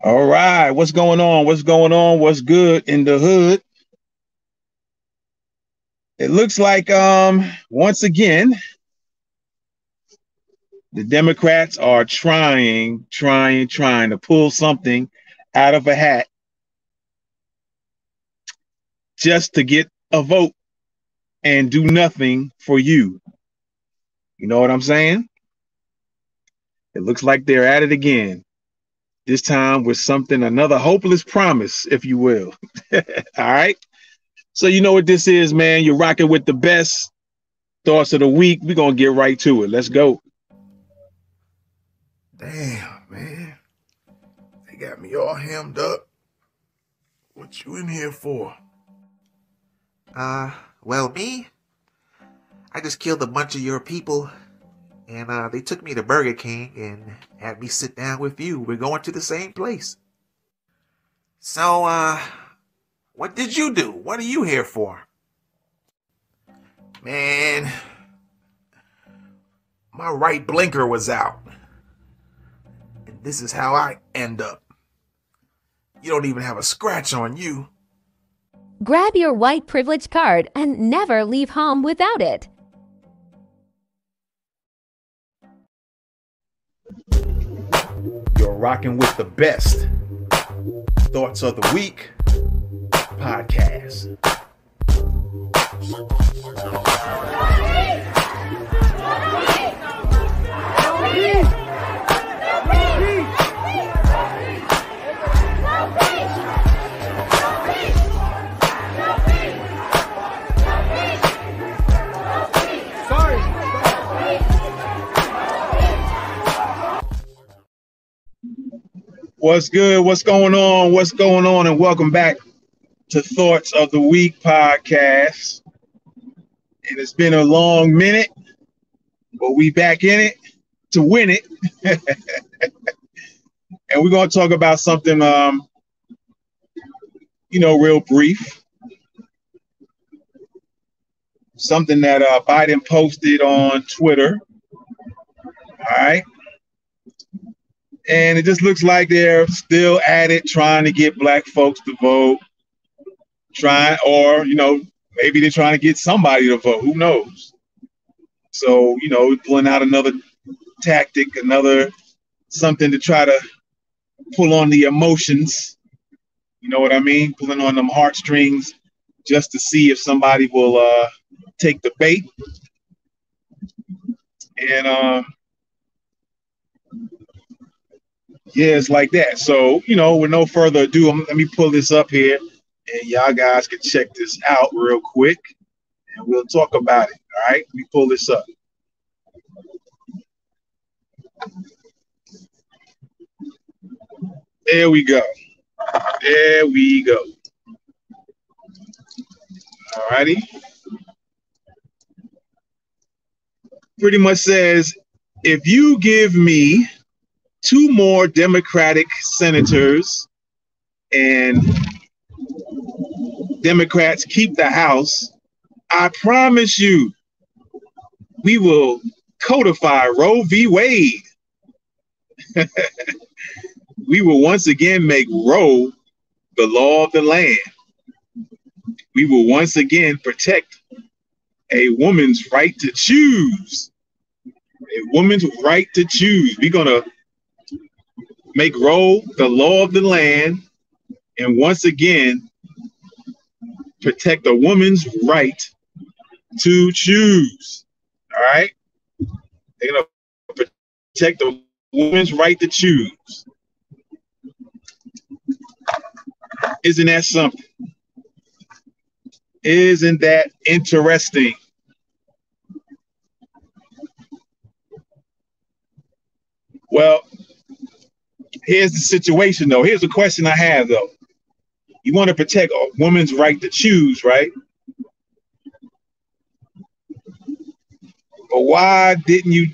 All right, what's going on? What's going on? What's good in the hood? It looks like um once again the Democrats are trying, trying, trying to pull something out of a hat just to get a vote and do nothing for you. You know what I'm saying? It looks like they're at it again. This time with something, another hopeless promise, if you will. All right. So, you know what this is, man. You're rocking with the best thoughts of the week. We're going to get right to it. Let's go. Damn, man. They got me all hemmed up. What you in here for? Uh, well, me? I just killed a bunch of your people, and uh, they took me to Burger King and had me sit down with you. We're going to the same place. So, uh, what did you do? What are you here for? Man, my right blinker was out. And this is how I end up. You don't even have a scratch on you. Grab your white privilege card and never leave home without it. You're rocking with the best thoughts of the week podcast. What's good? What's going on? What's going on? And welcome back to Thoughts of the Week podcast. And it's been a long minute, but we back in it to win it. and we're going to talk about something, um, you know, real brief. Something that uh, Biden posted on Twitter. All right and it just looks like they're still at it, trying to get black folks to vote. Trying, or you know, maybe they're trying to get somebody to vote. Who knows? So you know, pulling out another tactic, another something to try to pull on the emotions. You know what I mean? Pulling on them heartstrings just to see if somebody will uh, take the bait. And um, yeah, it's like that. So, you know, with no further ado, let me pull this up here and y'all guys can check this out real quick and we'll talk about it. All right, let me pull this up. There we go. There we go. All righty. Pretty much says if you give me two more Democratic senators and Democrats keep the House, I promise you, we will codify Roe v. Wade. we will once again make Roe the law of the land. We will once again protect a woman's right to choose. A woman's right to choose. We're going to make Roe the law of the land, and once again protect a woman's right to choose. All right, they're gonna protect a woman's right to choose. Isn't that something? Isn't that interesting? Well, here's the situation though. Here's the question I have though. You want to protect a woman's right to choose, right? But why didn't you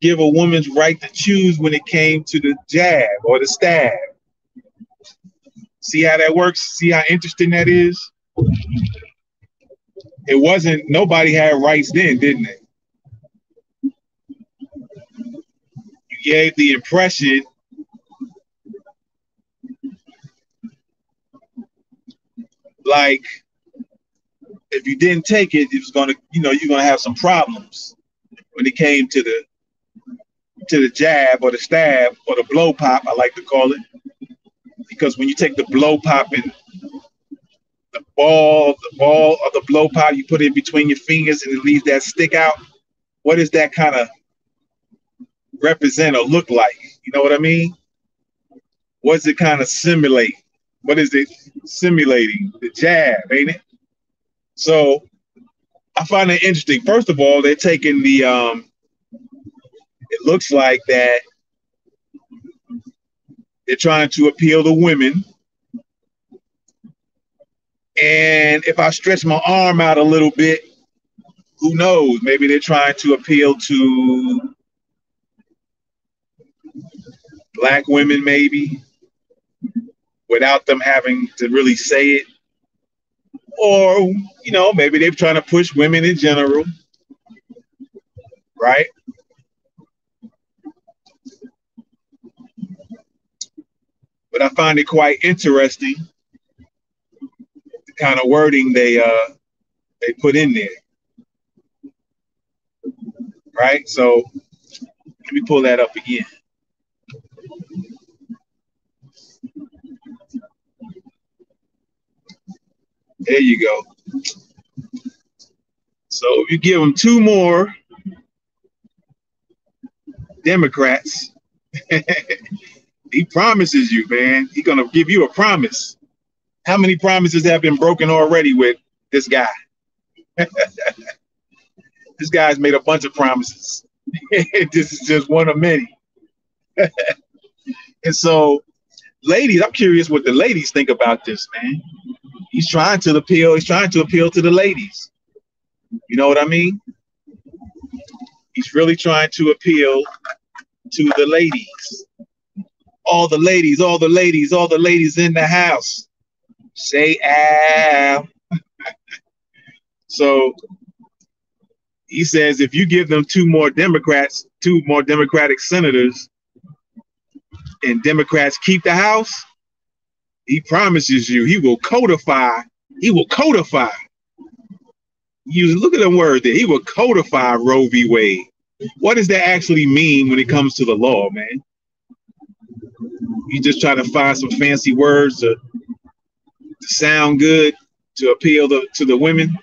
give a woman's right to choose when it came to the jab or the stab? See how that works? See how interesting that is? It wasn't, nobody had rights then, didn't they? You gave the impression like if you didn't take it, it was gonna, you know, you're gonna have some problems when it came to the to the jab or the stab or the blow pop, I like to call it. Because when you take the blow pop and the ball, the ball of the blow pop, you put it between your fingers and it leaves that stick out. What does that kind of represent or look like? You know what I mean? What does it kind of simulate? What is it simulating? The jab, ain't it? So I find it interesting. First of all, they're taking the um it looks like that they're trying to appeal to women. And if I stretch my arm out a little bit, who knows? Maybe they're trying to appeal to black women, maybe, without them having to really say it. Or, you know, maybe they're trying to push women in general, right? But I find it quite interesting the kind of wording they uh they put in there. Right? So let me pull that up again. There you go. So if you give them two more Democrats, he promises you, man. He's gonna give you a promise. How many promises have been broken already with this guy? this guy's made a bunch of promises. this is just one of many. and so, ladies, I'm curious what the ladies think about this, man he's trying to appeal. He's trying to appeal to the ladies. You know what I mean? He's really trying to appeal to the ladies. All the ladies, all the ladies, all the ladies in the house. Say Al. Ah. so he says if you give them two more Democrats, two more Democratic senators, and Democrats keep the House, he promises you he will codify, he will codify. You look at the word there, he will codify Roe v. Wade. What does that actually mean when it comes to the law, man? You just trying to find some fancy words to, to sound good, to appeal to, to the women.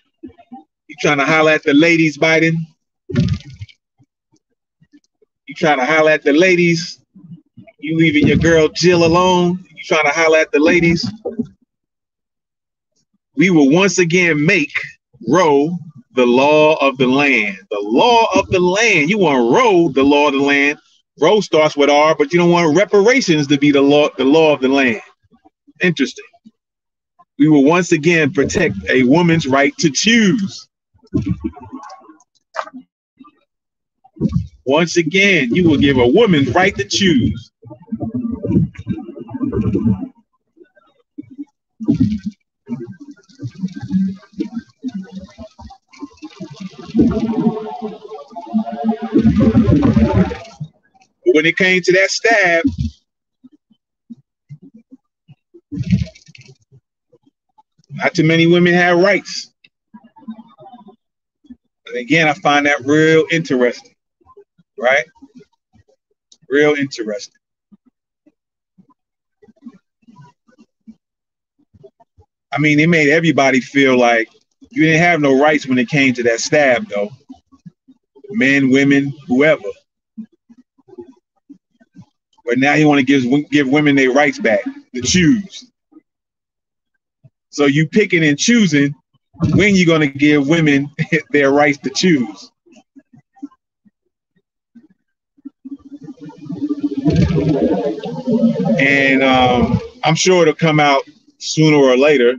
You trying to holler at the ladies, Biden? You trying to holler at the ladies? You leaving your girl Jill alone? You trying to holler at the ladies. We will once again make Roe the law of the land. The law of the land. You want Roe the law of the land. Roe starts with R, but you don't want reparations to be the law, the law of the land. Interesting. We will once again protect a woman's right to choose. Once again, you will give a woman right to choose. When it came to that stab, not too many women had rights. And again, I find that real interesting, right? Real interesting. I mean, it made everybody feel like you didn't have no rights when it came to that stab, though. Men, women, whoever. But now he want to give give women their rights back to choose. So you picking and choosing when you're going to give women their rights to choose. And um, I'm sure it'll come out sooner or later.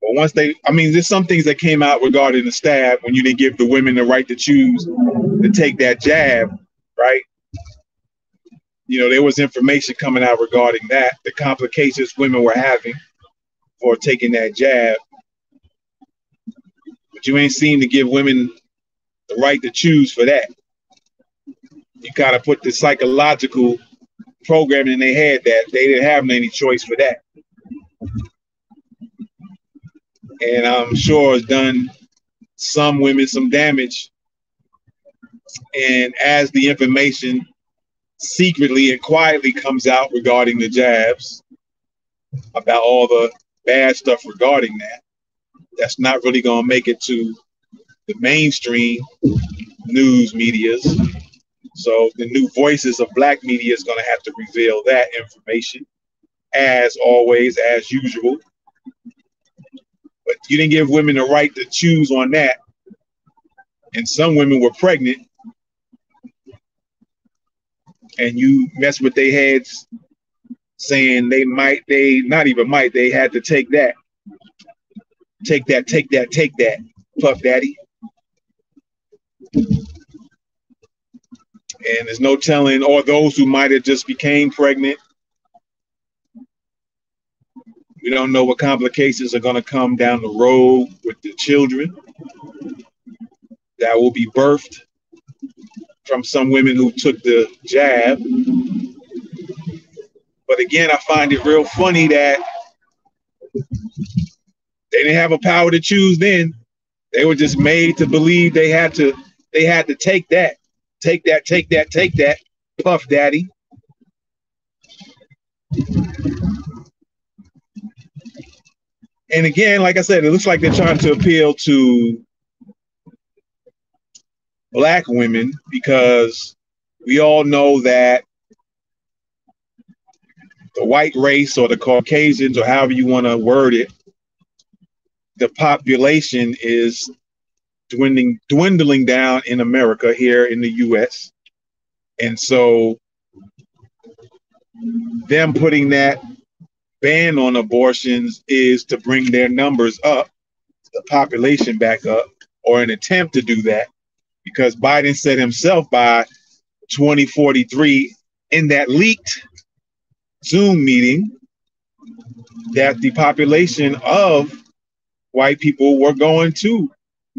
But once they, I mean, there's some things that came out regarding the stab when you didn't give the women the right to choose to take that jab, right? You know, there was information coming out regarding that, the complications women were having for taking that jab. But you ain't seen to give women the right to choose for that. You kind of put the psychological programming in their head that they didn't have any choice for that. And I'm sure has done some women some damage. And as the information secretly and quietly comes out regarding the jabs, about all the bad stuff regarding that, that's not really going to make it to the mainstream news medias. So the new voices of black media is going to have to reveal that information, as always, as usual. But you didn't give women the right to choose on that. And some women were pregnant. And you mess with their heads saying they might, they not even might, they had to take that. Take that, take that, take that, Puff Daddy. And there's no telling, or those who might have just became pregnant. We don't know what complications are going to come down the road with the children that will be birthed from some women who took the jab. But again, I find it real funny that they didn't have a power to choose then. They were just made to believe they had to they had to take that, take that, take that, take that, Puff Daddy. And again, like I said, it looks like they're trying to appeal to black women because we all know that the white race or the Caucasians or however you want to word it, the population is dwindling dwindling down in America here in the US. And so them putting that ban on abortions is to bring their numbers up, the population back up, or an attempt to do that. Because Biden said himself by 2043 in that leaked Zoom meeting that the population of white people were going to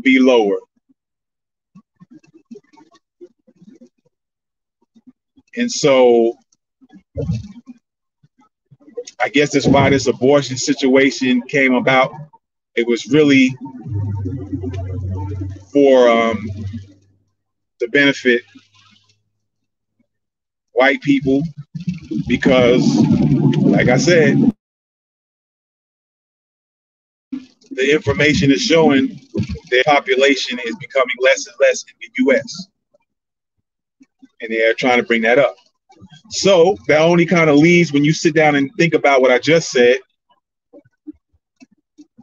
be lower. And so I guess that's why this abortion situation came about. It was really for um, to benefit white people because, like I said, the information is showing their population is becoming less and less in the US. And they're trying to bring that up. So that only kind of leaves when you sit down and think about what I just said.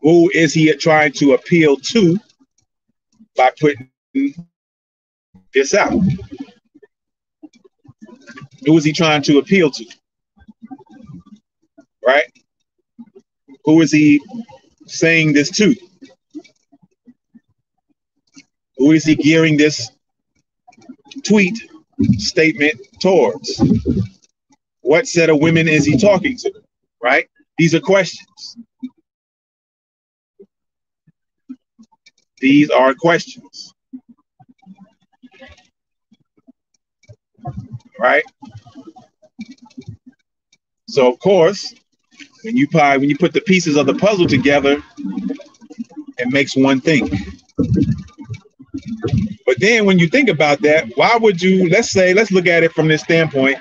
Who is he trying to appeal to by putting this out? Who is he trying to appeal to? Right? Who is he saying this to? Who is he gearing this tweet statement towards? What set of women is he talking to? Right? These are questions. These are questions. Right? So of course, when you pie, when you put the pieces of the puzzle together, it makes one thing. But then when you think about that, why would you, let's say, let's look at it from this standpoint.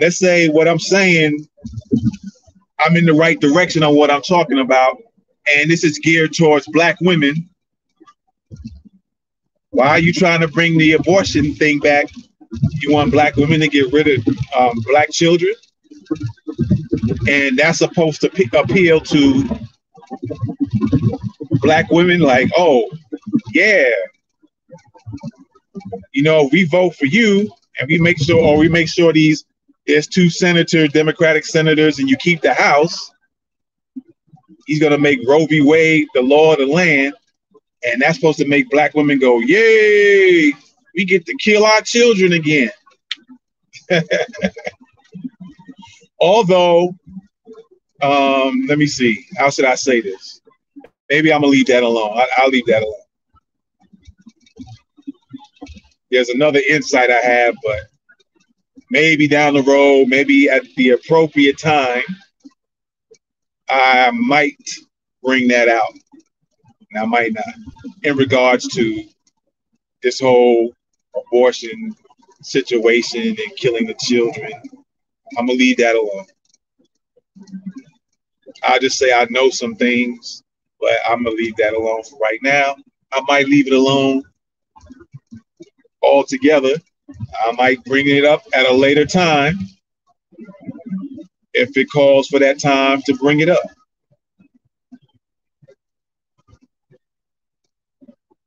Let's say what I'm saying, I'm in the right direction on what I'm talking about, and this is geared towards black women. Why are you trying to bring the abortion thing back? You want black women to get rid of um, black children? And that's supposed to appeal to black women, like, oh, yeah, you know, we vote for you and we make sure, or we make sure these, there's two senator, Democratic senators, and you keep the House. He's going to make Roe v. Wade the law of the land. And that's supposed to make black women go, yay, we get to kill our children again. Although, um, let me see, how should I say this? Maybe I'm gonna leave that alone. I, will leave that alone. There's another insight I have, but maybe down the road, maybe at the appropriate time, I might bring that out. And I might not. In regards to this whole abortion situation and killing the children, I'm gonna leave that alone. I'll just say I know some things, but I'm gonna leave that alone for right now. I might leave it alone altogether. I might bring it up at a later time if it calls for that time to bring it up.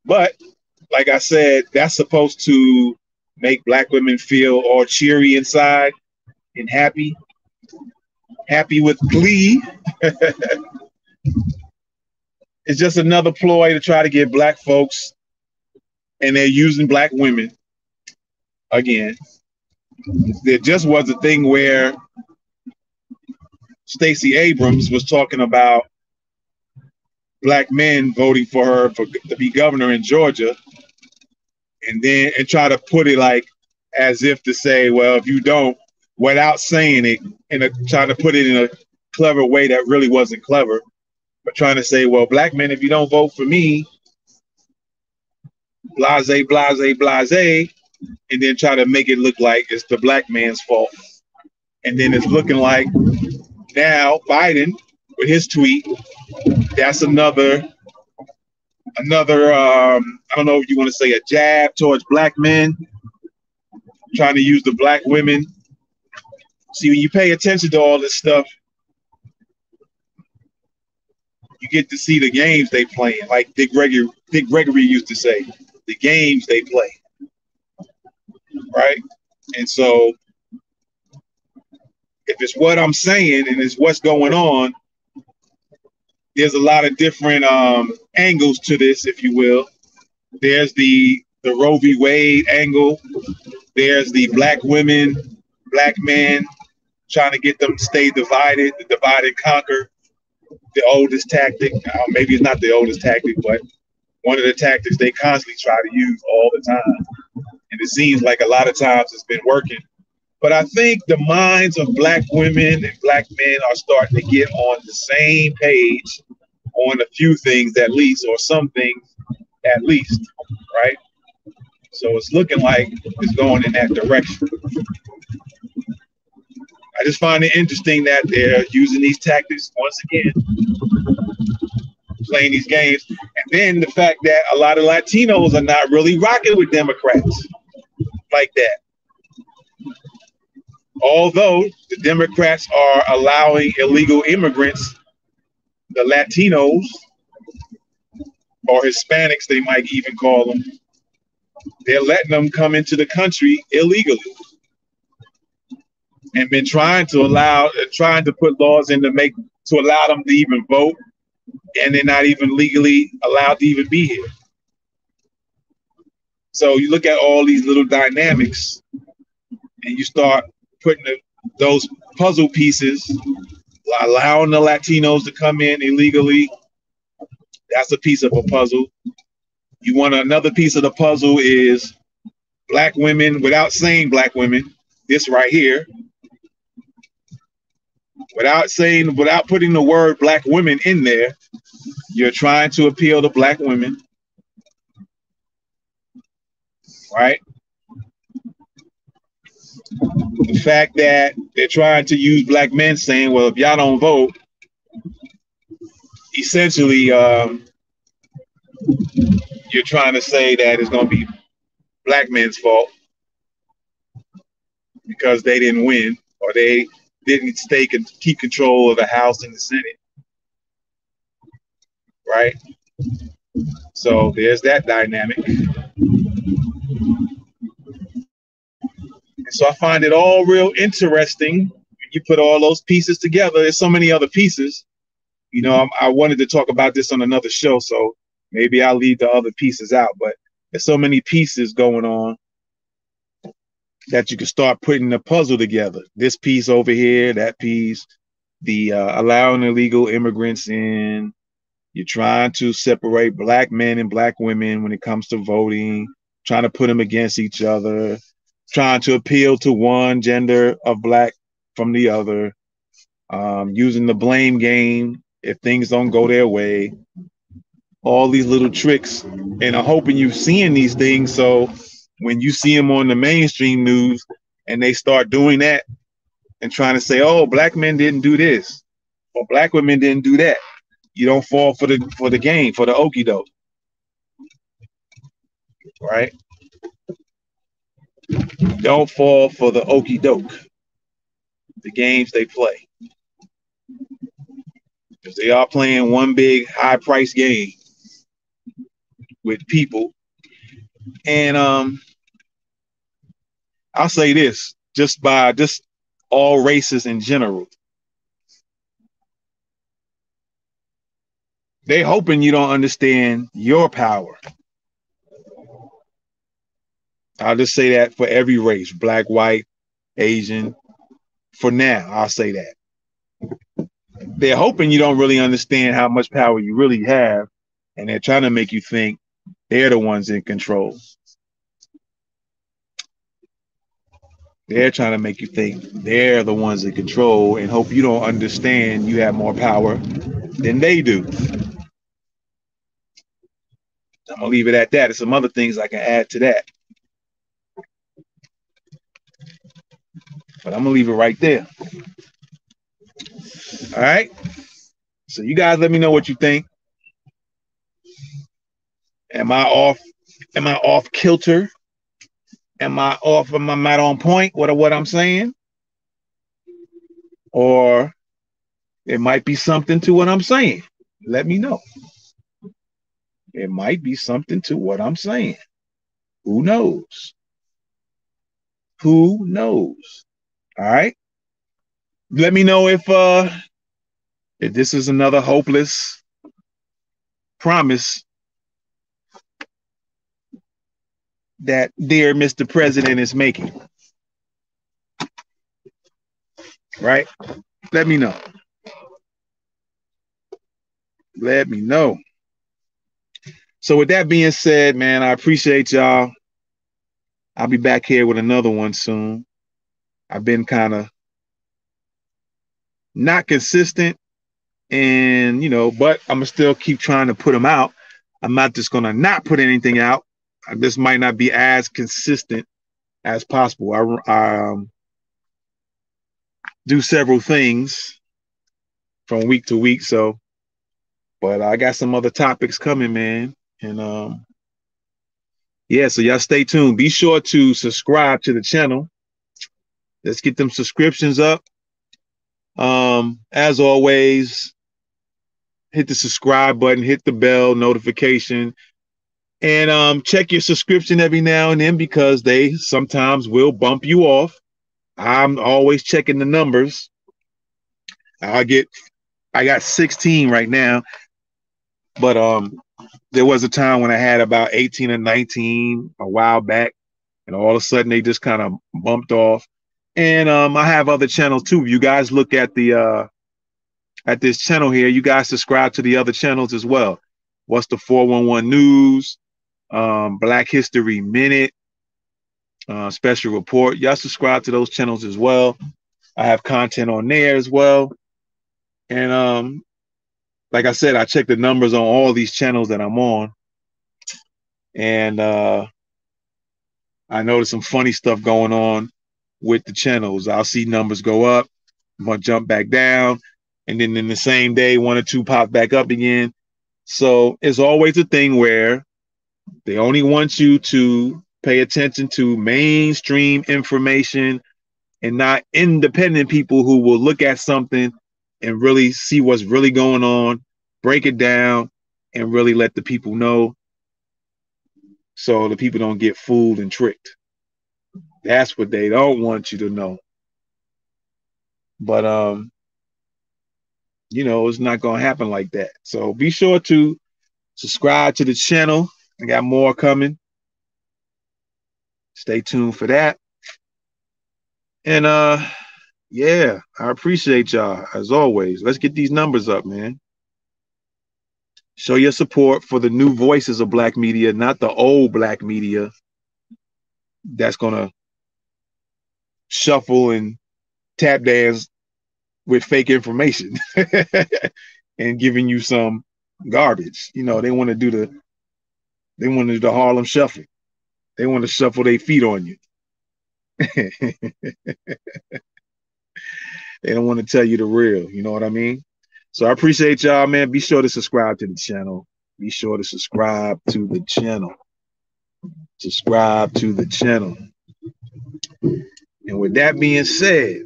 But like I said, that's supposed to make black women feel all cheery inside and happy, happy with glee. it's just another ploy to try to get black folks, and they're using black women again. There just was a thing where Stacey Abrams was talking about black men voting for her for to be governor in Georgia, and then and try to put it like as if to say, well, if you don't, without saying it, and trying to put it in a clever way that really wasn't clever, but trying to say, well, black men, if you don't vote for me, blase, blase, blase, and then try to make it look like it's the black man's fault. And then it's looking like now Biden with his tweet, that's another another um, I don't know if you want to say a jab towards black men, trying to use the black women. See, when you pay attention to all this stuff, you get to see the games they playing. Like Dick Gregory, Dick Gregory used to say, the games they play. Right? And so if it's what I'm saying and it's what's going on, there's a lot of different um, angles to this, if you will. There's the the Roe v. Wade angle. There's the black women, black men trying to get them to stay divided, the divide and conquer. The oldest tactic, uh, maybe it's not the oldest tactic, but one of the tactics they constantly try to use all the time. And it seems like a lot of times it's been working but I think the minds of black women and black men are starting to get on the same page on a few things at least, or some things at least, right? So it's looking like it's going in that direction. I just find it interesting that they're using these tactics once again, playing these games. Then the fact that a lot of Latinos are not really rocking with Democrats like that. Although the Democrats are allowing illegal immigrants, the Latinos or Hispanics, they might even call them, they're letting them come into the country illegally and been trying to allow, trying to put laws in to make, to allow them to even vote, and they're not even legally allowed to even be here. So you look at all these little dynamics and you start putting the, those puzzle pieces, allowing the Latinos to come in illegally. That's a piece of a puzzle. You want another piece of the puzzle is black women without saying black women. This right here, without saying, without putting the word black women in there, you're trying to appeal to black women. Right? the fact that they're trying to use black men saying, well, if y'all don't vote, essentially um, you're trying to say that it's going to be black men's fault because they didn't win or they didn't stay and keep control of the House and the Senate. Right? So there's that dynamic. And so I find it all real interesting. You put all those pieces together. There's so many other pieces. You know, I, I wanted to talk about this on another show, so maybe I'll leave the other pieces out. But there's so many pieces going on that you can start putting the puzzle together. This piece over here, that piece, the uh, allowing illegal immigrants in. You're trying to separate black men and black women when it comes to voting, trying to put them against each other trying to appeal to one gender of black from the other, um, using the blame game if things don't go their way. All these little tricks, and I'm hoping you're seeing these things. So when you see them on the mainstream news and they start doing that and trying to say, "Oh, black men didn't do this," or "Black women didn't do that," you don't fall for the for the game for the okey doke, right? Don't fall for the okey doke, the games they play, because they are playing one big high price game with people, and um, I'll say this just by just all races in general. They hoping you don't understand your power. I'll just say that for every race, black, white, Asian. For now, I'll say that. They're hoping you don't really understand how much power you really have, and they're trying to make you think they're the ones in control. They're trying to make you think they're the ones in control and hope you don't understand you have more power than they do. I'm gonna leave it at that. There's some other things I can add to that. But I'm gonna leave it right there. All right. So you guys let me know what you think. Am I off? Am I off kilter? Am I off? Am I not on point? What what I'm saying? Or it might be something to what I'm saying. Let me know. It might be something to what I'm saying. Who knows? Who knows? All right. Let me know if uh if this is another hopeless promise that dear Mr. President is making. Right? Let me know. Let me know. So with that being said, man, I appreciate y'all. I'll be back here with another one soon. I've been kind of not consistent and you know, but I'm gonna still keep trying to put them out. I'm not just gonna not put anything out this might not be as consistent as possible. I, I um, do several things from week to week, so but I got some other topics coming, man, and um, yeah, so y'all stay tuned. Be sure to subscribe to the channel. Let's get them subscriptions up. Um, as always, hit the subscribe button, hit the bell notification and um, check your subscription every now and then because they sometimes will bump you off. I'm always checking the numbers. I get, I got 16 right now, but um, there was a time when I had about 18 or 19 a while back, and all of a sudden they just kind of bumped off. And um, I have other channels too. You guys look at the uh, at this channel here. You guys subscribe to the other channels as well. What's the 411 news? um, Black History Minute, uh, Special Report. Y'all subscribe to those channels as well. I have content on there as well. And um, like I said, I check the numbers on all these channels that I'm on. And uh, I noticed some funny stuff going on with the channels. I'll see numbers go up, I'm gonna jump back down, and then in the same day, one or two pop back up again. So it's always a thing where they only want you to pay attention to mainstream information and not independent people who will look at something and really see what's really going on, break it down, and really let the people know so the people don't get fooled and tricked. That's what they don't want you to know. But um you know, it's not to happen like that. So be sure to subscribe to the channel I got more coming. Stay tuned for that. And uh yeah, I appreciate y'all as always. Let's get these numbers up, man. Show your support for the new voices of black media, not the old black media that's gonna shuffle and tap dance with fake information. and giving you some garbage. You know, they want to do the they want to do the Harlem shuffle. They want to shuffle their feet on you. they don't want to tell you the real. You know what I mean? So I appreciate y'all, man. Be sure to subscribe to the channel. Be sure to subscribe to the channel. Subscribe to the channel. And with that being said,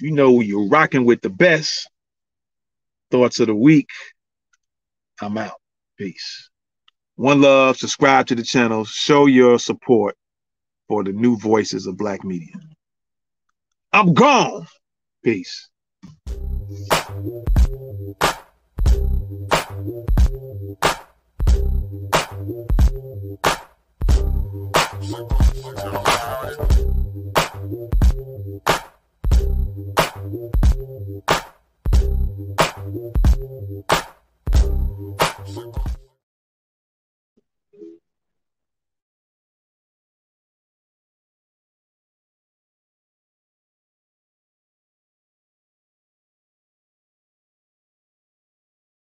you know you're rocking with the best thoughts of the week. I'm out. Peace. One love, subscribe to the channel, show your support for the new voices of black media. I'm gone. Peace.